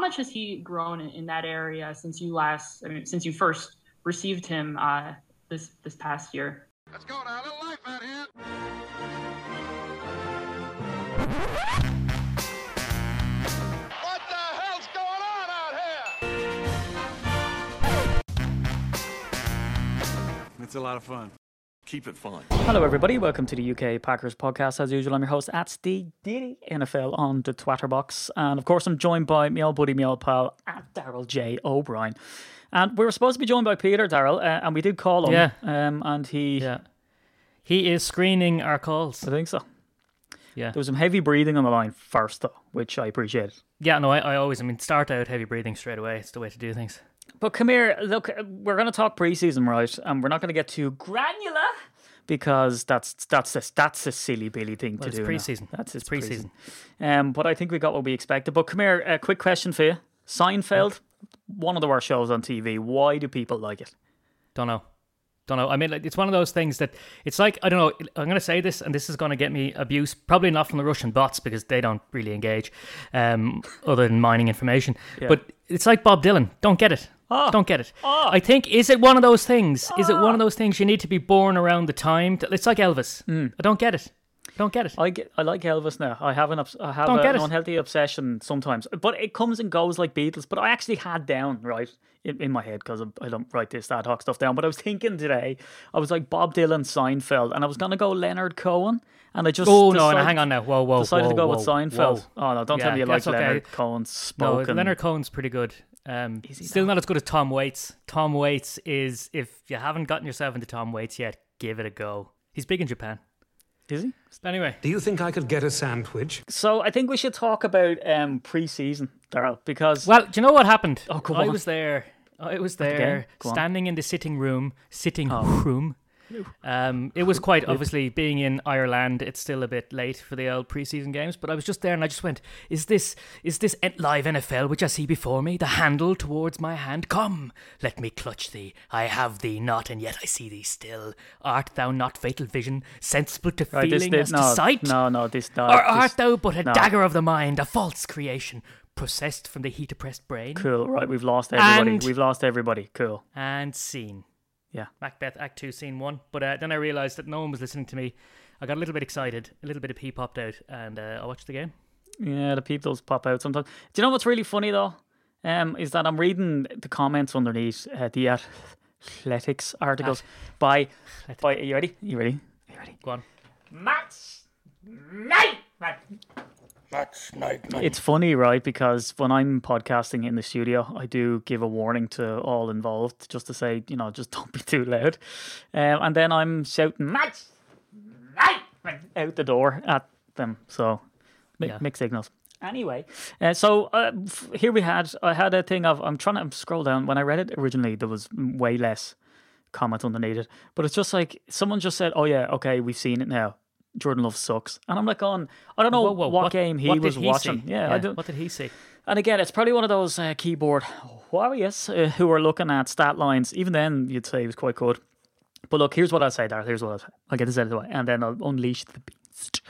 much has he grown in, in, that area since you last, I mean, since you first received him uh, this this past year? Let's go now, a little life out here. What the hell's going on out here? It's a lot of fun keep it fun. Hello, everybody. Welcome to the UK Packers podcast. As usual, I'm your host at the Diddy NFL on the Twatterbox. And of course, I'm joined by my old buddy, my old pal, at Daryl J. O'Brien. And we were supposed to be joined by Peter, Daryl, uh, and we did call him. Yeah. Um, and he. Yeah. He is screening our calls. I think so. Yeah. There was some heavy breathing on the line first, though, which I appreciated. Yeah, no, I, I always, I mean, start out heavy breathing straight away. It's the way to do things. But come here, look, we're going to talk preseason, right? And we're not going to get too granular because that's that's a, that's a silly Billy thing well, to do. Preseason. Now. That's it's preseason. Um, but I think we got what we expected. But come here, a quick question for you: Seinfeld, one of the worst shows on TV. Why do people like it? Don't know. Don't know. I mean, it's one of those things that it's like I don't know. I'm going to say this, and this is going to get me abuse. Probably not from the Russian bots because they don't really engage, um, other than mining information. Yeah. But it's like Bob Dylan. Don't get it. Oh. Don't get it. Oh. I think is it one of those things? Is it one of ah. those things you need to be born around the time? To, it's like Elvis. Mm. I don't get it. Don't get it. I get. I like Elvis now. I have an. I have an unhealthy obsession sometimes, but it comes and goes like Beatles. But I actually had down right in, in my head because I don't write this ad hoc stuff down. But I was thinking today, I was like Bob Dylan, Seinfeld, and I was gonna go Leonard Cohen. And I just oh no, no, hang on now, whoa, whoa, decided whoa, to go whoa, with Seinfeld. Whoa. Oh no, don't yeah, tell me you like okay. Leonard Cohen's spoken. No, Leonard Cohen's pretty good. Um, still not as good as Tom Waits. Tom Waits is, if you haven't gotten yourself into Tom Waits yet, give it a go. He's big in Japan. Is he? Anyway. Do you think I could get a sandwich? So I think we should talk about um, pre-season, Daryl, because... Well, do you know what happened? Oh, come I on. was there. I was there, standing in the sitting room, sitting oh. room, um, it was quite obviously being in Ireland. It's still a bit late for the old preseason games, but I was just there and I just went, "Is this is this live NFL which I see before me? The handle towards my hand. Come, let me clutch thee. I have thee not, and yet I see thee still. Art thou not fatal vision, sensible to right, feeling this, this, as no, to sight? No, no, this not. Or art this, thou but a no. dagger of the mind, a false creation?" Processed from the heat oppressed brain. Cool, right? We've lost everybody. And, we've lost everybody. Cool. And scene. Yeah. Macbeth Act 2, Scene 1. But uh, then I realised that no one was listening to me. I got a little bit excited. A little bit of pee popped out, and uh, I watched the game. Yeah, the peep does pop out sometimes. Do you know what's really funny, though? Um, is that I'm reading the comments underneath uh, the athletics articles by, by. Are you ready? Are you ready? Are you ready? Go on. Max Nightman. Max Nightman. It's funny, right? Because when I'm podcasting in the studio, I do give a warning to all involved just to say, you know, just don't be too loud. Um, and then I'm shouting, Max Nightman out the door at them. So yeah. mixed signals. Anyway, uh, so uh, f- here we had, I had a thing of, I'm trying to scroll down. When I read it originally, there was way less comments underneath it. But it's just like, someone just said, oh yeah, okay, we've seen it now. Jordan Love sucks. And I'm like, on, I don't know whoa, whoa, what, what, game he what was he watching. Yeah, yeah, I don't. What did he see? And again, it's probably one of those uh, keyboard warriors uh, who are looking at stat lines. Even then, you'd say he was quite good. But look, here's what I'll say, Darth. Here's what I'll say. I'll get this out of the way, and then I'll unleash the beast.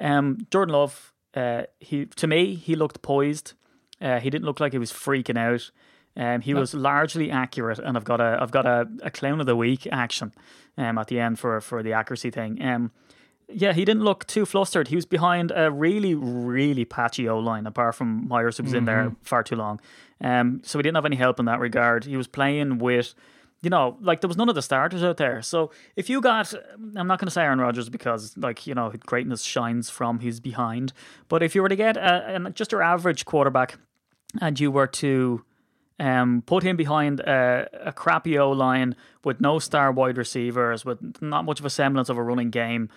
Um, Jordan Love, uh, he to me, he looked poised. Uh, he didn't look like he was freaking out. Um, he no. was largely accurate, and I've got a I've got a, a clown of the week action um, at the end for for the accuracy thing. Um, yeah, he didn't look too flustered. He was behind a really, really patchy O line, apart from Myers, who was mm-hmm. in there far too long. Um, so he didn't have any help in that regard. He was playing with, you know, like there was none of the starters out there. So if you got, I'm not going to say Aaron Rodgers because, like, you know, greatness shines from his behind. But if you were to get a, a, just your average quarterback and you were to um, put him behind a, a crappy O line with no star wide receivers, with not much of a semblance of a running game,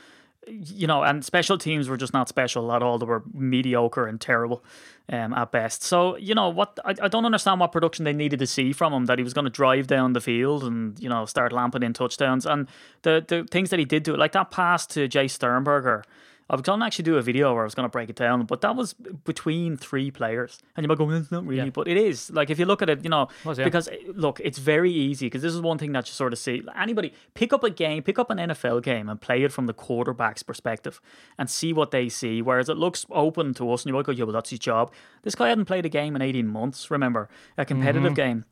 you know, and special teams were just not special at all. They were mediocre and terrible um, at best. So, you know, what I, I don't understand what production they needed to see from him that he was going to drive down the field and, you know, start lamping in touchdowns. And the, the things that he did do, like that pass to Jace Sternberger I was going to actually do a video where I was going to break it down, but that was between three players. And you might go, it's not really, Yeah. but it is. Like, if you look at it, you know, yeah. because look, it's very easy because this is one thing that you sort of see. Anybody pick up a game, pick up an NFL game and play it from the quarterback's perspective and see what they see. Whereas it looks open to us and you might go, yeah, well, that's his job. This guy hadn't played a game in 18 months, remember, a competitive game.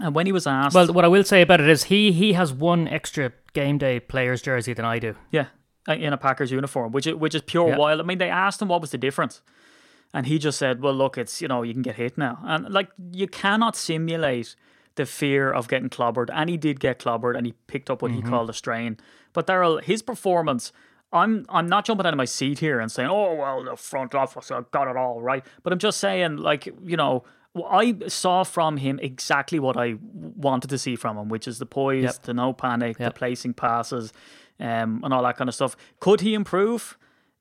And when he was asked, Mm-hmm. Well, what I will say about it is he he has one extra game day player's jersey than I do. Yeah, in a Packers uniform, which is, which is pure Yeah. wild. I mean, they asked him what was the difference, and he just said, "Well, look, it's you know you can get hit now, and like you cannot simulate the fear of getting clobbered." And he did get clobbered, and he picked up what Mm-hmm. he called a strain. But Daryl, his performance. I'm I'm not jumping out of my seat here and saying, oh well, the front office got it all right. But I'm just saying, like you know, I saw from him exactly what I wanted to see from him, which is the poise, Yep. the no panic, Yep. the placing passes, um, and all that kind of stuff. Could he improve?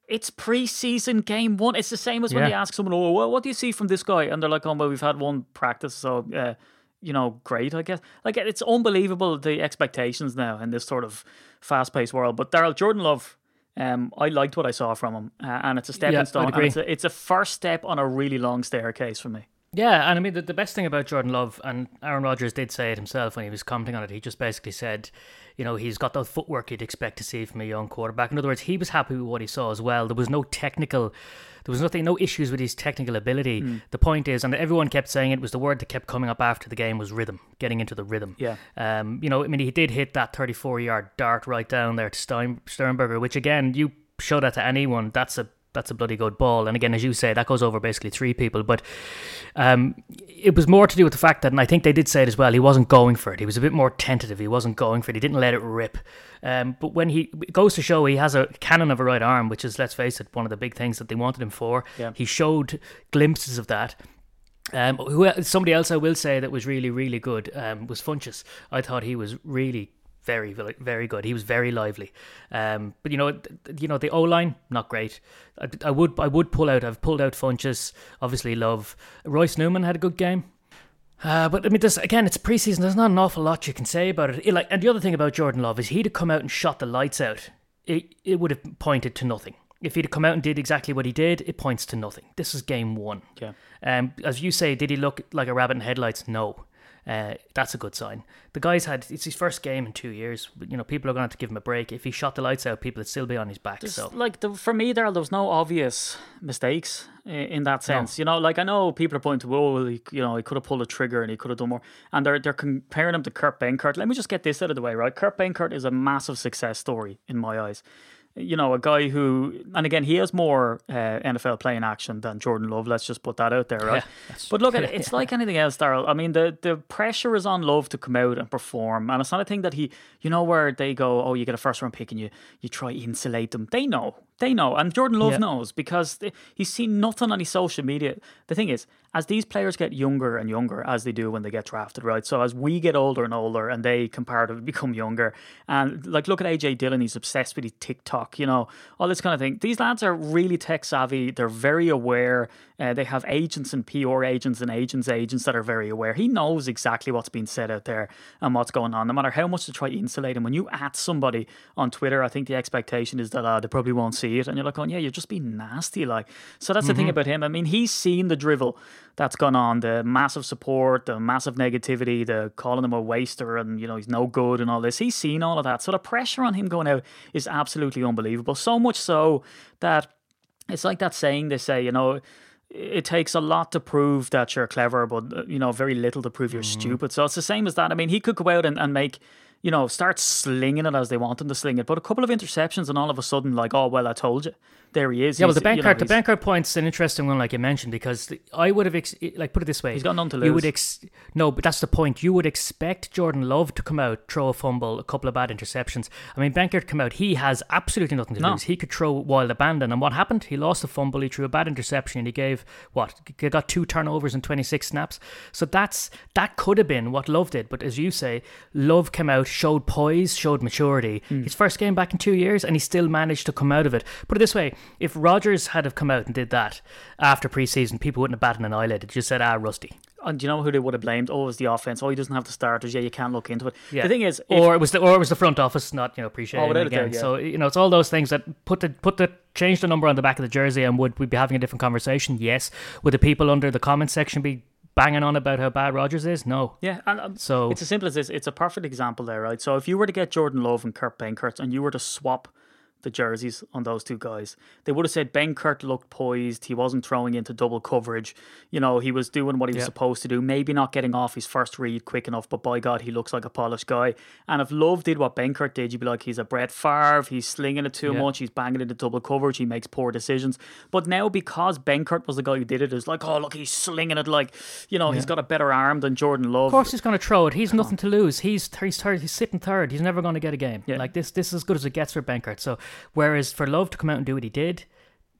It's preseason game one. It's the same as when Yeah. they ask someone, "Oh, well, what do you see from this guy?" And they're like, "Oh, well, we've had one practice, so uh, you know, great, I guess." Like it's unbelievable the expectations now in this sort of fast-paced world. But Daryl Jordan Love. Um, I liked what I saw from him, uh, and it's a stepping Yeah, stone. And it's a, it's a first step on a really long staircase for me. Yeah, and I mean the, the best thing about Jordan Love and Aaron Rodgers did say it himself when he was commenting on it. He just basically said, you know, he's got the footwork you'd expect to see from a young quarterback. In other words, he was happy with what he saw as well. There was no technical, there was nothing, no issues with his technical ability. Hmm. The point is, and everyone kept saying it was the word that kept coming up after the game was rhythm, getting into the rhythm. Yeah. Um, you know, I mean, he did hit that 34 yard dart right down there to Stein, Sternberger, which again, you show that to anyone, that's a that's a bloody good ball. And again, as you say, that goes over basically three people. But um, it was more to do with the fact that, and I think they did say it as well, he wasn't going for it. He was a bit more tentative. He wasn't going for it. He didn't let it rip. Um, but when he goes to show he has a cannon of a right arm, which is, let's face it, one of the big things that they wanted him for. Yeah. He showed glimpses of that. Um, who somebody else I will say that was really really good um, was Funchess. I thought he was really very very very good. He was very lively. Um, but you know you know the O line not great. I, I would I would pull out. I've pulled out Funchess. Obviously love Royce Newman had a good game. Uh, but I mean, this again, it's preseason. There's not an awful lot you can say about it. It, Like, and the other thing about Jordan Love is he'd have come out and shot the lights out. It it would have pointed to nothing. If he'd have come out and did exactly what he did, it points to nothing. This is game one. Yeah. Um, as you say, did he look like a rabbit in headlights? No. Uh, that's a good sign. The guy's had it's his first game in two years. You know, people are going to have to give him a break. If he shot the lights out, people would still be on his back. There's, so like the, for me, there there was no obvious mistakes in, in that sense. You know, like I know people are pointing to, oh, well, he, you know, he could have pulled a trigger and he could have done more, and they're they're comparing him to Kurt Benkert. Let me just get this out of the way, right? Kurt Benkert is a massive success story in my eyes. You know, a guy who, and again, he has more uh, NFL playing action than Jordan Love. Let's just put that out there, right? Yeah, but look at it; it's like anything else, Daryl. I mean, the the pressure is on Love to come out and perform, and it's not a thing that he, you know, where they go, oh, you get a first round pick and you you try insulate them. They know, they know, and Jordan Love Yeah. knows because they, he's seen nothing on his social media. The thing is, as these players get younger and younger, as they do when they get drafted, right? So as we get older and older, and they comparatively become younger, and like look at AJ Dillon, he's obsessed with his TikTok, you know, all this kind of thing. These lads are really tech savvy. They're very aware. Uh, they have agents and PR agents and agents agents that are very aware. He knows exactly what's being said out there and what's going on. No matter how much they try to insulate him, when you at somebody on Twitter, I think the expectation is that uh, they probably won't see it, and you're like, oh yeah, you're just being nasty, like. So that's the thing about him. I mean, he's seen the drivel that's gone on, the massive support, the massive negativity, the calling him a waster, and you know he's no good and all this. He's seen all of that. So the pressure on him going out is absolutely unbelievable. So much so that it's like that saying they say, you know, it takes a lot to prove that you're clever, but uh, you know, very little to prove you're stupid. So it's the same as that. I mean, he could go out and, and make, you know, start slinging it as they want him to sling it, but a couple of interceptions and all of a sudden, like, oh well, I told you, there he is. Yeah, well, the bank you card, know, the card point's an interesting one, like you mentioned, because the- I would have, ex- like, put it this way: He's got none to You would lose. ex- no, but that's the point. You would expect Jordan Love to come out, throw a fumble, a couple of bad interceptions. I mean, Benkert come out, he has absolutely nothing to No. lose. He could throw wild abandon, and what happened? He lost a fumble, he threw a bad interception, and he gave what? He got two turnovers and twenty six snaps. So that's that could have been what Love did, but as you say, Love came out, showed poise, showed maturity. Hmm. His first game back in two years, and he still managed to come out of it. Put it this way: if Rodgers had have come out and did that after preseason, people wouldn't have batted an eyelid. It just said, "Ah, rusty." and do you know who they would have blamed? Oh, it was the offense. Oh, he doesn't have the starters. Yeah, you can't look into it. Yeah. The thing is, or it was the or it was the front office not you know appreciating Oh, it again. yeah. So you know it's all those things that put the put the change the number on the back of the jersey and would we be having a different conversation? Yes. Would the people under the comment section be banging on about how bad Rodgers is? No. yeah, and um, So it's as simple as this. It's a perfect example there, right? So if you were to get Jordan Love and Kurt Benkert, and you were to swap the jerseys on those two guys, they would have said Benkert looked poised. He wasn't throwing into double coverage. You know, he was doing what he was Yeah. supposed to do. Maybe not getting off his first read quick enough, but by God, he looks like a polished guy. And if Love did what Benkert did, you'd be like, he's a Brett Favre. He's slinging it too Yeah. much. He's banging into double coverage. He makes poor decisions. But now because Benkert was the guy who did it, it's like, oh look, he's slinging it like, you know, he's got a better arm than Jordan Love. Of course, he's going to throw it. He's nothing to lose. He's he's third. He's sitting third. He's never going to get a game. Yeah. Like this, this is as good as it gets for Benkert. So, whereas for Love to come out and do what he did,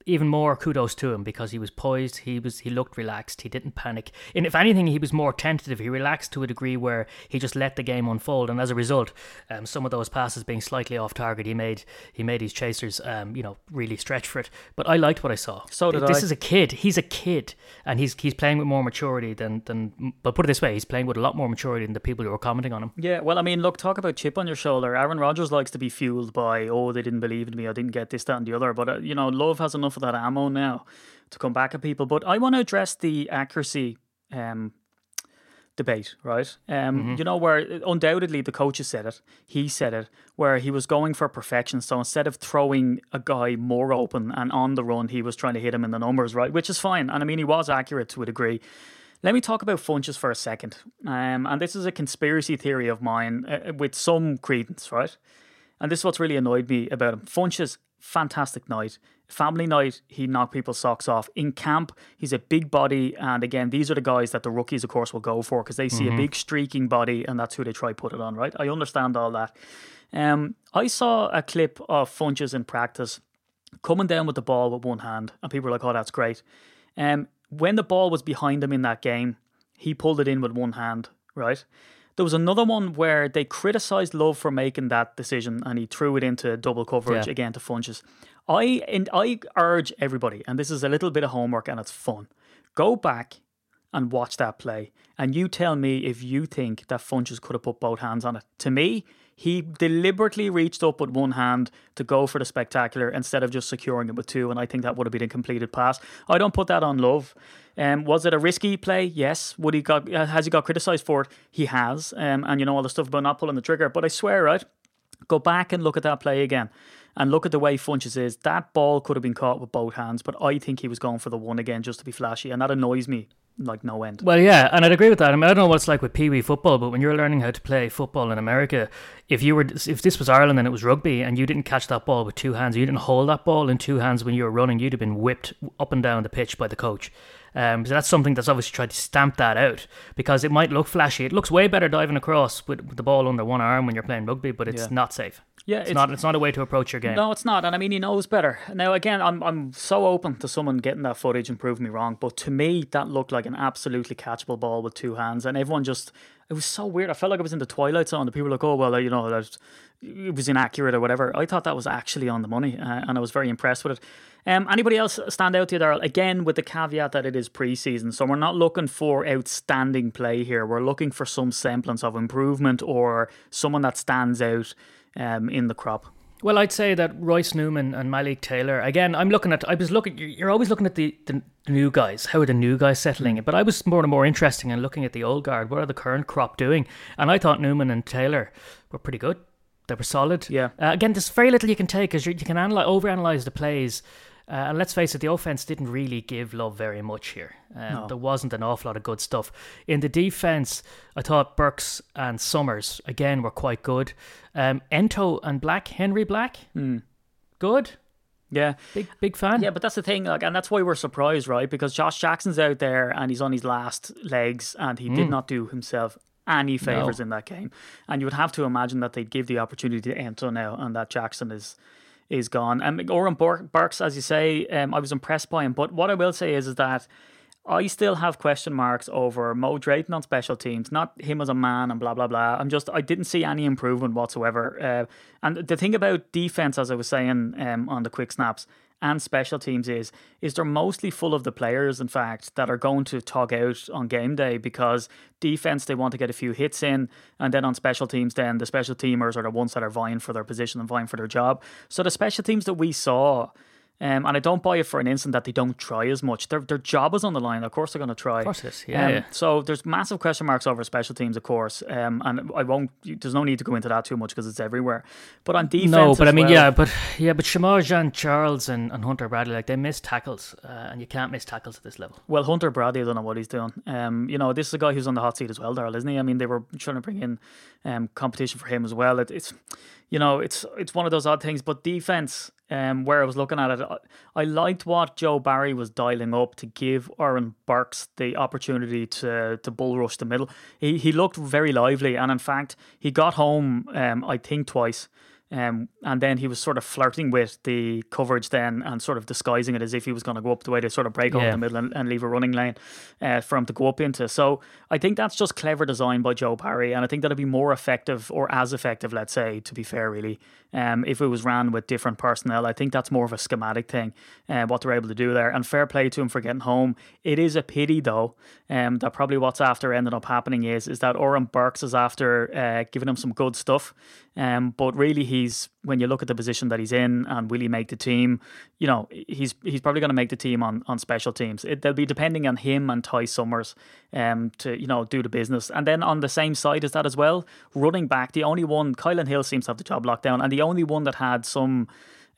even more kudos to him because he was poised. He was he looked relaxed. He didn't panic. And if anything, he was more tentative. He relaxed to a degree where he just let the game unfold. And as a result, um, some of those passes being slightly off target, he made he made his chasers, um, you know, really stretch for it. But I liked what I saw. So did this I. is a kid. He's a kid, and he's he's playing with more maturity than than. But put it this way, he's playing with a lot more maturity than the people who are commenting on him. Yeah, well, I mean, look, talk about chip on your shoulder. Aaron Rodgers likes to be fueled by, oh, they didn't believe in me, I didn't get this, that, and the other. But, uh, you know, Love has enough of that ammo now to come back at people. But I want to address the accuracy um, debate, right? Um, You know, where undoubtedly the coaches said it, he said it, where he was going for perfection. So instead of throwing a guy more open and on the run, he was trying to hit him in the numbers, right? Which is fine. And I mean, he was accurate to a degree. Let me talk about Funchess for a second. Um, and this is a conspiracy theory of mine uh, with some credence, right? And this is what's really annoyed me about him. Funchess, fantastic night. Family night, he knocked people's socks off. In camp, he's a big body. And again, these are the guys that the rookies, of course, will go for because they see a big streaking body and that's who they try put it on, right? I understand all that. Um, I saw a clip of Funchess in practice coming down with the ball with one hand, and people were like, "Oh, that's great." Um, when the ball was behind him in that game, he pulled it in with one hand, right? There was another one where they criticised Love for making that decision, and he threw it into double coverage Yeah. again to Funchess. I and I urge everybody, and this is a little bit of homework, and it's fun. Go back and watch that play, and you tell me if you think that Funchess could have put both hands on it. To me, he deliberately reached up with one hand to go for the spectacular instead of just securing it with two, and I think that would have been a completed pass. I don't put that on Love. Um, was it a risky play? Yes. Would he got uh, has he got criticised for it? He has. Um, and you know all the stuff about not pulling the trigger. But I swear, right? Go back and look at that play again. And look at the way Funchess is. That ball could have been caught with both hands, but I think he was going for the one again just to be flashy, and that annoys me like no end. Well, yeah, and I'd agree with that. I mean, I don't know what it's like with Pee Wee football, but when you're learning how to play football in America, if you were, if this was Ireland and it was rugby, and you didn't catch that ball with two hands, you didn't hold that ball in two hands when you were running, you'd have been whipped up and down the pitch by the coach. Um, so that's something that's obviously tried to stamp that out because it might look flashy. It looks way better diving across with, with the ball under one arm when you're playing rugby, but it's Yeah. not safe. Yeah, It's, not. It's not a way to approach your game. No, it's not, and I mean he knows better. Now again, I'm I'm so open to someone getting that footage and proving me wrong, but to me that looked like an absolutely catchable ball with two hands, and everyone just it was so weird. I felt like I was in the Twilight Zone. The people were like, "Oh well, you know, that it was inaccurate or whatever." I thought that was actually on the money, uh, and I was very impressed with it. Um, anybody else stand out to you there? Again, with the caveat that it is preseason, so we're not looking for outstanding play here. We're looking for some semblance of improvement or someone that stands out um, in the crop. Well, I'd say that Royce Newman and Malik Taylor. Again, I'm looking at. I was looking. you're- always looking at the, the new guys. How are the new guys settling it? But I was more and more interesting in looking at the old guard. What are the current crop doing? And I thought Newman and Taylor were pretty good. They were solid. Yeah. Uh, again, there's very little you can take because you can analyze, overanalyze the plays. Uh, and let's face it, the offense didn't really give love very much here. Um, There wasn't an awful lot of good stuff. In the defense, I thought Burks and Summers, again, were quite good. Um, Ento and Black, Henry Black, good. Yeah. Big, big fan. Yeah, but that's the thing, like, and that's why we're surprised, right? Because Josh Jackson's out there and he's on his last legs, and he did not do himself any favors in that game. And you would have to imagine that they'd give the opportunity to Ento now, and that Jackson is is gone. And Oren Burks, as you say, um, I was impressed by him. But what I will say is, is that I still have question marks over Mo Drayton on special teams, not him as a man and blah blah blah. I'm just I didn't see any improvement whatsoever. Uh, and the thing about defense, as I was saying um, on the quick snaps, and special teams is is they're mostly full of the players, in fact, that are going to tug out on game day because defense they want to get a few hits in, and then on special teams, then the special teamers are the ones that are vying for their position and vying for their job. So the special teams that we saw um, and I don't buy it for an instant that they don't try as much. Their their job is on the line. Of course, they're going to try. Of course, it is. Yeah, um, yeah, So there's massive question marks over special teams, of course. Um, and I won't. There's no need to go into that too much because it's everywhere. But on defense, no. But I mean, well, yeah, but yeah, but Shemar Jean Charles and, and Hunter Bradley, like they miss tackles, uh, and you can't miss tackles at this level. Well, Hunter Bradley, I don't know what he's doing. Um, you know, this is a guy who's on the hot seat as well, Daryl, isn't he? I mean, they were trying to bring in um competition for him as well. It, it's you know, it's it's one of those odd things. But defense, um, where I was looking at it, I, liked what Joe Barry was dialing up to give Oren Burks the opportunity to to bull rush the middle. He he looked very lively, and in fact, he got home, um, I think twice. Um, and then he was sort of flirting with the coverage then and sort of disguising it as if he was going to go up the way to sort of break yeah. over the middle and, and, leave a running lane uh, for him to go up into. So I think that's just clever design by Joe Barry. And I think that'd be more effective or as effective, let's say, to be fair, really, um, if it was ran with different personnel. I think that's more of a schematic thing, uh, what they're able to do there. And fair play to him for getting home. It is a pity, though, um, that probably what's after ended up happening is, is that Oren Burks is after uh, giving him some good stuff. Um, but really, he's when you look at the position that he's in and will he make the team, you know, he's he's probably going to make the team on, on special teams. It, they'll be depending on him and Ty Summers um, to, you know, do the business. And then on the same side as that as well, running back, the only one, Kylan Hill seems to have the job locked down, and the only one that had some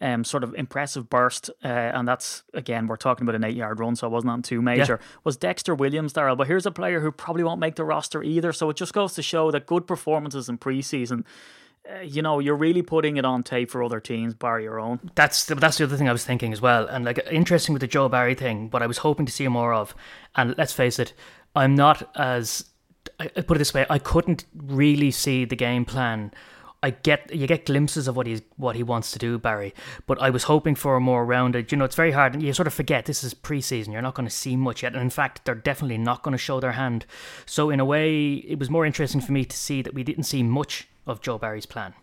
um, sort of impressive burst, uh, and that's again we're talking about an eight-yard run, so it wasn't on too major. Yeah. Was Dexter Williams, Daryl? But here's a player who probably won't make the roster either. So it just goes to show that good performances in preseason uh, you know, you're really putting it on tape for other teams, bar your own. That's the, that's the other thing I was thinking as well. And like interesting with the Joe Barry thing, what I was hoping to see more of. And let's face it, I'm not as I put it this way, I couldn't really see the game plan. I get you get glimpses of what he's what he wants to do, Barry. But I was hoping for a more rounded. You know, it's very hard, and you sort of forget this is preseason. You're not going to see much yet, and in fact, they're definitely not going to show their hand. So in a way, it was more interesting for me to see that we didn't see much of Joe Barry's plan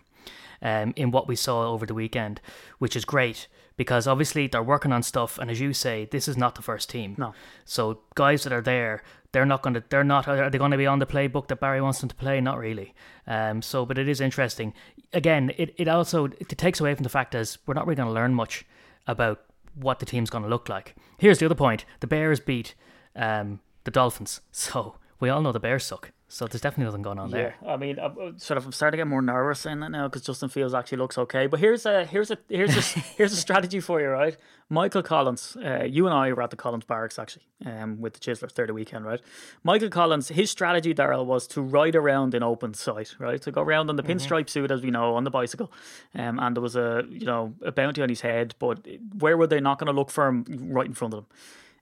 um, in what we saw over the weekend, which is great because obviously they're working on stuff. And as you say, this is not the first team. No. So guys that are there, they're not going to. They're not. Are they going to be on the playbook that Barry wants them to play? Not really. Um. So, but it is interesting. Again, it it also it takes away from the fact as we're not really going to learn much about what the team's going to look like. Here's the other point: the Bears beat um the Dolphins, so we all know the Bears suck. So there's definitely nothing going on there. I mean, I'm sort of I'm starting to get more nervous saying that now because Justin Fields actually looks okay. But here's a here's a here's a here's a strategy for you, right? Michael Collins, uh, you and I were at the Collins Barracks actually, um, with the Chislers third weekend, right? Michael Collins, his strategy, Daryl, was to ride around in open sight, right? To go around on the mm-hmm. pinstripe suit, as we know, on the bicycle, um, and there was a you know a bounty on his head, but where were they not going to look for him? Right in front of them.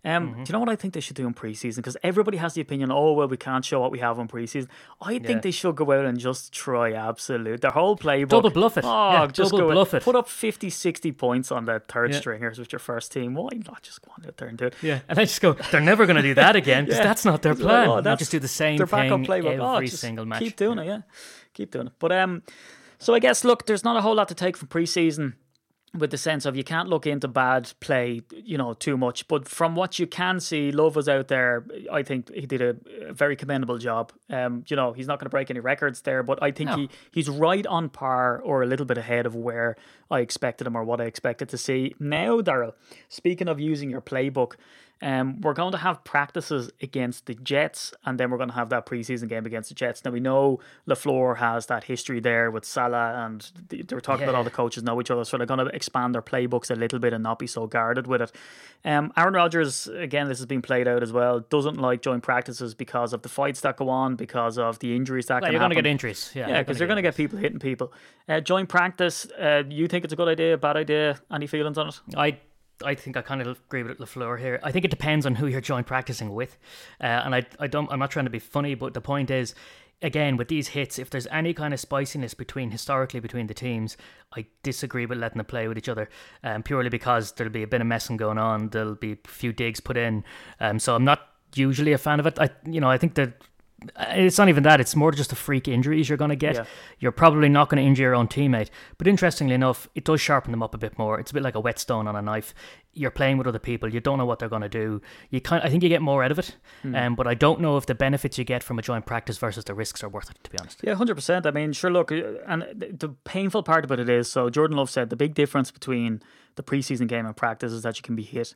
Um, mm-hmm. Do you know what I think they should do in preseason? Because everybody has the opinion, oh well, we can't show what we have in preseason. I yeah. think they should go out and just try absolute their whole playbook. Double bluff it. Oh, yeah, just double bluff it. Put up 50, 60 points on the third yeah. stringers with your first team. Why not just go on out there and do it? Yeah, and I just go, they're never going to do that again because that's not their plan. Like, oh, just do the same thing playbook. Every oh, single match. Keep doing it, yeah, keep doing it. But um, so I guess look, there's not a whole lot to take from preseason with the sense of you can't look into bad play, you know, too much. But from what you can see, Love was out there. I think he did a, very commendable job. Um, you know, he's not going to break any records there, but I think no. he he's right on par or a little bit ahead of where I expected him or what I expected to see. Now, Daryl, speaking of using your playbook, um, we're going to have practices against the Jets, and then we're going to have that preseason game against the Jets. Now we know Lafleur has that history there with Saleh, and they're talking yeah. about all the coaches know each other, so they're going to expand their playbooks a little bit and not be so guarded with it. Um, Aaron Rodgers, again, this has been played out as well. Doesn't like joint practices because of the fights that go on, because of the injuries that well, can you're going to get injuries, yeah. Yeah, because they're going to get people hitting people. Uh, joint practice, uh, you think it's a good idea, bad idea? Any feelings on it? I I think I kind of agree with Lafleur here. I think it depends on who you're joint practicing with, uh, and I I don't I'm not trying to be funny, but the point is, again with these hits, if there's any kind of spiciness between historically between the teams, I disagree with letting them play with each other, um, purely because there'll be a bit of messing going on. There'll be a few digs put in, um, so I'm not usually a fan of it. I you know I think that it's not even that. It's more just the freak injuries you're going to get. Yeah. You're probably not going to injure your own teammate. But interestingly enough, it does sharpen them up a bit more. It's a bit like a whetstone on a knife. You're playing with other people. You don't know what they're going to do. You kind, I think you get more out of it. Mm. Um, but I don't know if the benefits you get from a joint practice versus the risks are worth it. To be honest. Yeah, hundred percent. I mean, sure. Look, uh, and the painful part about it is so Jordan Love said the big difference between the preseason game and practice is that you can be hit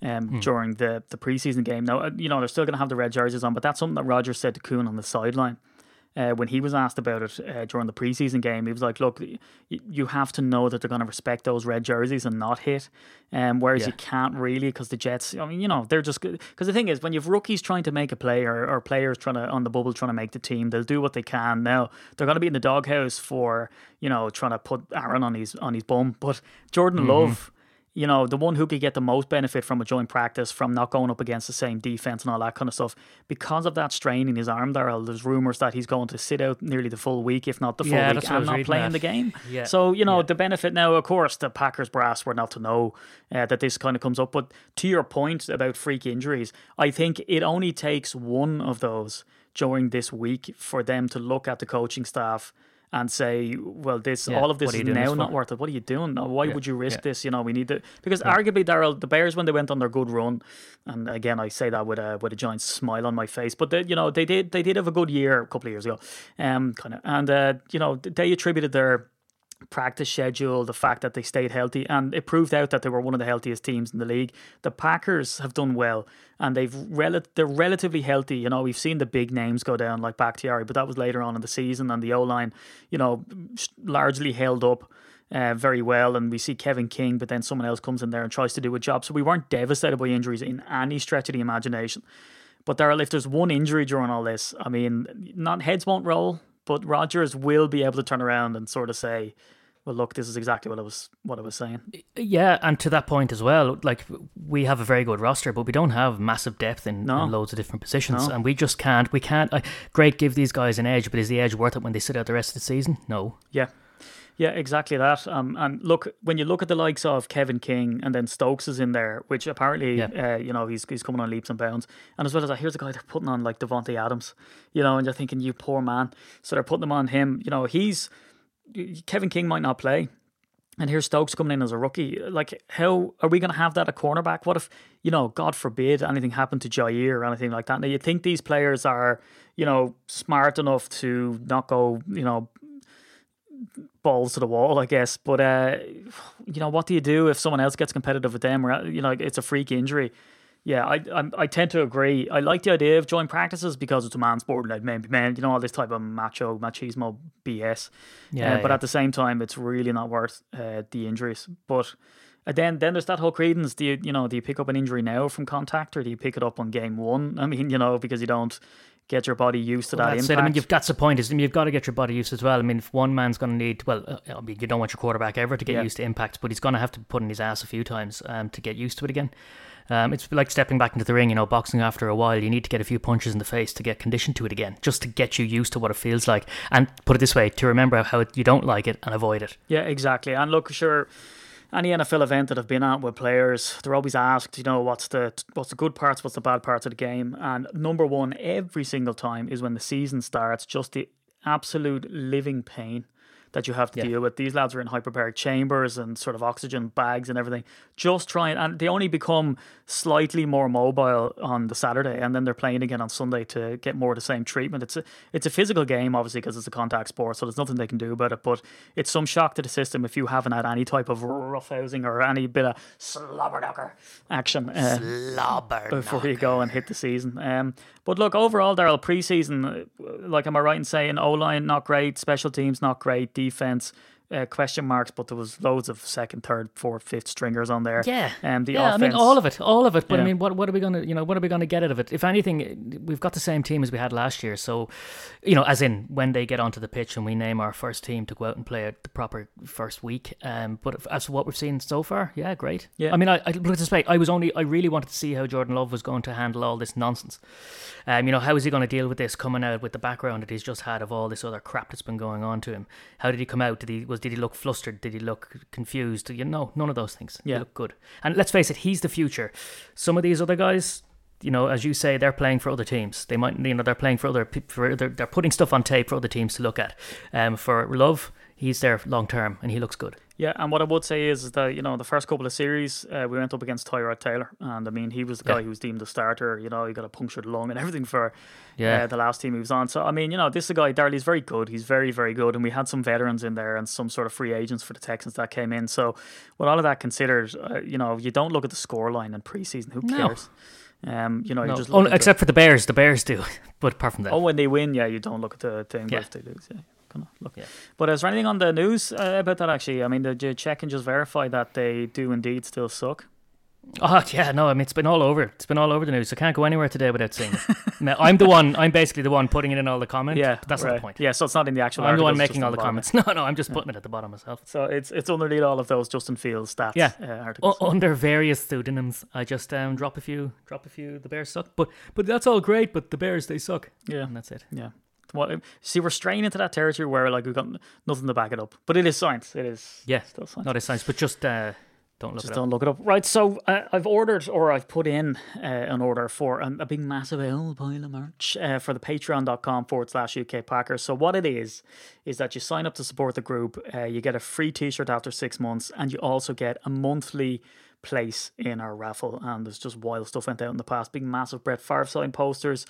um, mm. during the, the preseason game. Now, uh, you know, they're still going to have the red jerseys on, but that's something that Rodgers said to Kuhn on the sideline. Uh, when he was asked about it uh, during the preseason game, he was like, "Look, y- you have to know that they're going to respect those red jerseys and not hit, um, whereas yeah. you can't really because the Jets. I mean, you know, they're just because the thing is, when you've rookies trying to make a play or, or players trying to on the bubble trying to make the team, they'll do what they can. Now they're going to be in the doghouse for you know trying to put Aaron on his on his bum, but Jordan mm-hmm. Love." You know, the one who could get the most benefit from a joint practice, from not going up against the same defense and all that kind of stuff, because of that strain in his arm, Daryl, there's rumors that he's going to sit out nearly the full week, if not the full yeah, week, and not playing that. the game. Yeah. So, you know, yeah. the benefit now, of course, the Packers brass were not to know uh, that this kind of comes up. But to your point about freak injuries, I think it only takes one of those during this week for them to look at the coaching staff and say, well, this yeah. all of this is now not worth it. What are you doing? Why yeah. would you risk yeah. this? You know, we need to because arguably, Daryl, the Bears when they went on their good run, and again, I say that with a with a giant smile on my face, but they, you know, they did they did have a good year a couple of years ago, um, kind of, and uh, you know, they attributed their practice schedule, the fact that they stayed healthy, and it proved out that they were one of the healthiest teams in the league. The Packers have done well, and they've rel- they're relatively healthy. You know, we've seen the big names go down like Bakhtiari, but that was later on in the season, and the O line, you know, largely held up. Uh, very well, and we see Kevin King, but then someone else comes in there and tries to do a job. So we weren't devastated by injuries in any stretch of the imagination. But there, if there's one injury during all this, I mean, not heads won't roll, but Rodgers will be able to turn around and sort of say, well, look, this is exactly what I was what I was saying. Yeah, and to that point as well, like we have a very good roster, but we don't have massive depth in, no. in loads of different positions, no. and we just can't. We can't. Uh, great, give these guys an edge, but is the edge worth it when they sit out the rest of the season? No. Yeah. Yeah, exactly that. Um, and look, when you look at the likes of Kevin King and then Stokes is in there, which apparently, yeah. uh, you know, he's he's coming on leaps and bounds. And as well as that, here's a guy they're putting on like Davante Adams, you know, and you're thinking, you poor man. So they're putting him on him. You know, he's Kevin King might not play. And here's Stokes coming in as a rookie. Like, how are we going to have that at cornerback? What if, you know, God forbid anything happened to Jair or anything like that? Now, you think these players are, you know, smart enough to not go, you know, balls to the wall, I guess. But uh, you know, what do you do if someone else gets competitive with them, or you know, it's a freak injury? Yeah, I, I, I tend to agree. I like the idea of joint practices because it's a man's sport, like man, man, you know, all this type of macho machismo BS. Yeah, uh, but yeah. at the same time, it's really not worth uh, the injuries. But and then then there's that whole credence. Do you you know do you pick up an injury now from contact or do you pick it up on game one? I mean, you know, because you don't get your body used to well, that impact. It. I mean, you've got the point. Is you've got to get your body used as well. I mean, if one man's going to need, well, uh, I mean, you don't want your quarterback ever to get yeah. used to impact, but he's going to have to put in his ass a few times um, to get used to it again. Um, it's like stepping back into the ring, you know, boxing after a while. You need to get a few punches in the face to get conditioned to it again, just to get you used to what it feels like. And put it this way, to remember how you don't like it and avoid it. Yeah, exactly. And look, sure any NFL event that I've been at with players, they're always asked, you know, what's the what's the good parts, what's the bad parts of the game, and number one every single time is when the season starts, just the absolute living pain that you have to yeah. deal with. These lads are in hyperbaric chambers and sort of oxygen bags and everything. Just trying, and they only become slightly more mobile on the Saturday, and then they're playing again on Sunday to get more of the same treatment. It's a it's a physical game, obviously, because it's a contact sport, so there's nothing they can do about it. But it's some shock to the system if you haven't had any type of roughhousing or any bit of slobberknocker action uh, before you go and hit the season. Um, but look, overall, Daryl, preseason, like, am I right in saying O line not great, special teams not great, defense uh, question marks, but there was loads of second, third, fourth, fifth stringers on there. Yeah, um, the yeah. Offense, I mean, all of it, all of it. But yeah. I mean, what what are we gonna, you know, what are we gonna get out of it? If anything, we've got the same team as we had last year. So, you know, as in when they get onto the pitch and we name our first team to go out and play the proper first week. Um, but as for what we've seen so far, yeah, great. Yeah. I mean, I, I look this way. I was only, I really wanted to see how Jordan Love was going to handle all this nonsense. Um, you know, how is he going to deal with this coming out with the background that he's just had of all this other crap that's been going on to him? How did he come out? Did he was did he look flustered? Did he look confused? You know, none of those things. Yeah, he looked good. And let's face it, he's the future. Some of these other guys, you know, as you say, they're playing for other teams. They might, you know, they're playing for other, for they're, they're putting stuff on tape for other teams to look at. Um, for Love, he's there long term and he looks good. Yeah, and what I would say is, is that you know the first couple of series uh, we went up against Tyrod Taylor, and I mean he was the guy Yeah. who was deemed the starter. You know, he got a punctured lung and everything for Yeah. uh, the last team he was on. So I mean, you know, this is a guy Darley's very good. He's very very good, and we had some veterans in there and some sort of free agents for the Texans that came in. So with all of that considered, uh, you know, you don't look at the scoreline in preseason. Who No. cares? Um, you know, you No, just oh, look at the- except for the Bears. The Bears do, but apart from that, Oh, when they win, yeah, you don't look at the thing, Yeah. if they lose, yeah, kind of look. Yeah. But is there anything on the news uh, about that? Actually, I mean, did you check and just verify that they do indeed still suck? Oh yeah, no, I mean it's been all over. It's been all over the news. I can't go anywhere today without seeing it. I'm the one. I'm basically the one putting it in all the comments. Yeah, but that's not the point. Yeah, so it's not in the actual. I'm the one making all on the comments. No, no, I'm just putting it at the bottom myself. So it's it's underneath all of those Justin Fields stats. Yeah. uh, articles. under various pseudonyms, I just um, drop a few, drop a few. The Bears suck, but but that's all great. But the Bears they suck, yeah, and that's it. yeah. What, see, we're straying into that territory where like we've got nothing to back it up, but it is science. It is. Yeah, still science. not a science, but just uh, don't look Just it up. don't look it up. Right, so uh, I've ordered or I've put in uh, an order for a, a big, massive old pile of merch uh, for the patreon.com forward slash UK Packers. So, what it is, is that you sign up to support the group, uh, you get a free t shirt after six months, and you also get a monthly place in our raffle. And there's just wild stuff went out in the past. Big, massive Brett Favre sign posters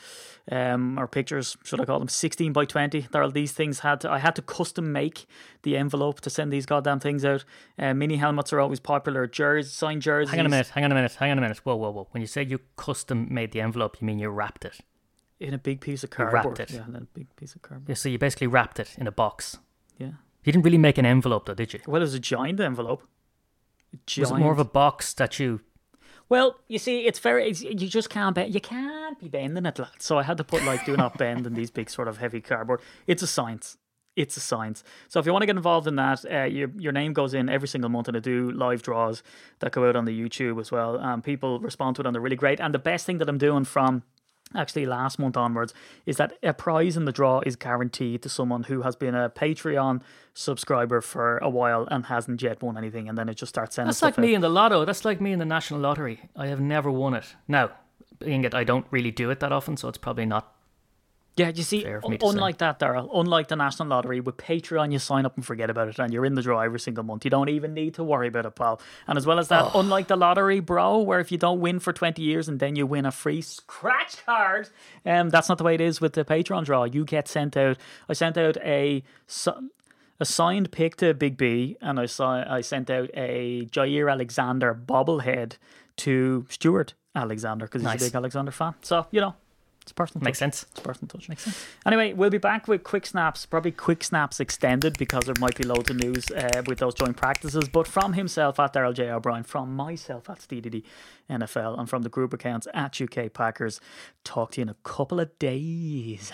um, or pictures, should I call them, 16 by 20. There are these things had to, I had to custom make the envelope to send these goddamn things out. Uh, mini helmets are always popular. Jerseys, signed jerseys. Hang on a minute. Hang on a minute. Hang on a minute. Whoa, whoa, whoa. When you say you custom made the envelope, you mean you wrapped it? In a big piece of You wrapped it. Yeah, in a big piece of cardboard. Yeah, so you basically wrapped it in a box. Yeah. You didn't really make an envelope, though, did you? Well, it was a giant envelope. Giant. Was it more of a box that you? Well, you see, it's very. It's, you just can't bend. You can't be bending it, lad. So I had to put like "do not bend" in these big sort of heavy cardboard. It's a science. It's a science. So if you want to get involved in that, uh, your your name goes in every single month, and I do live draws that go out on the YouTube as well. Um, people respond to it, and they're really great. And the best thing that I'm doing from actually last month onwards is that a prize in the draw is guaranteed to someone who has been a Patreon subscriber for a while and hasn't yet won anything, and then it just starts sending That's like out. me in the lotto. That's like me in the national lottery. I have never won it. Now, being it, I don't really do it that often, so it's probably not. Yeah, you see, Fair for me un- to say. unlike that, Daryl, unlike the National Lottery, with Patreon, you sign up and forget about it, and you're in the draw every single month. You don't even need to worry about it, pal. And as well as that, Oh. unlike the lottery, bro, where if you don't win for 20 years and then you win a free scratch card, um, that's not the way it is with the Patreon draw. You get sent out. I sent out a. A signed pic to Big B, and I saw I sent out a Jair Alexander bobblehead to Stuart Alexander because he's Nice. a big Alexander fan. So you know, it's personal. Makes touch. sense. It's personal touch. Makes sense. Anyway, we'll be back with quick snaps, probably quick snaps extended because there might be loads of news uh, with those joint practices. But from himself at Daryl J. O'Brien, from myself at SteeDD NFL, and from the group accounts at UK Packers, talk to you in a couple of days.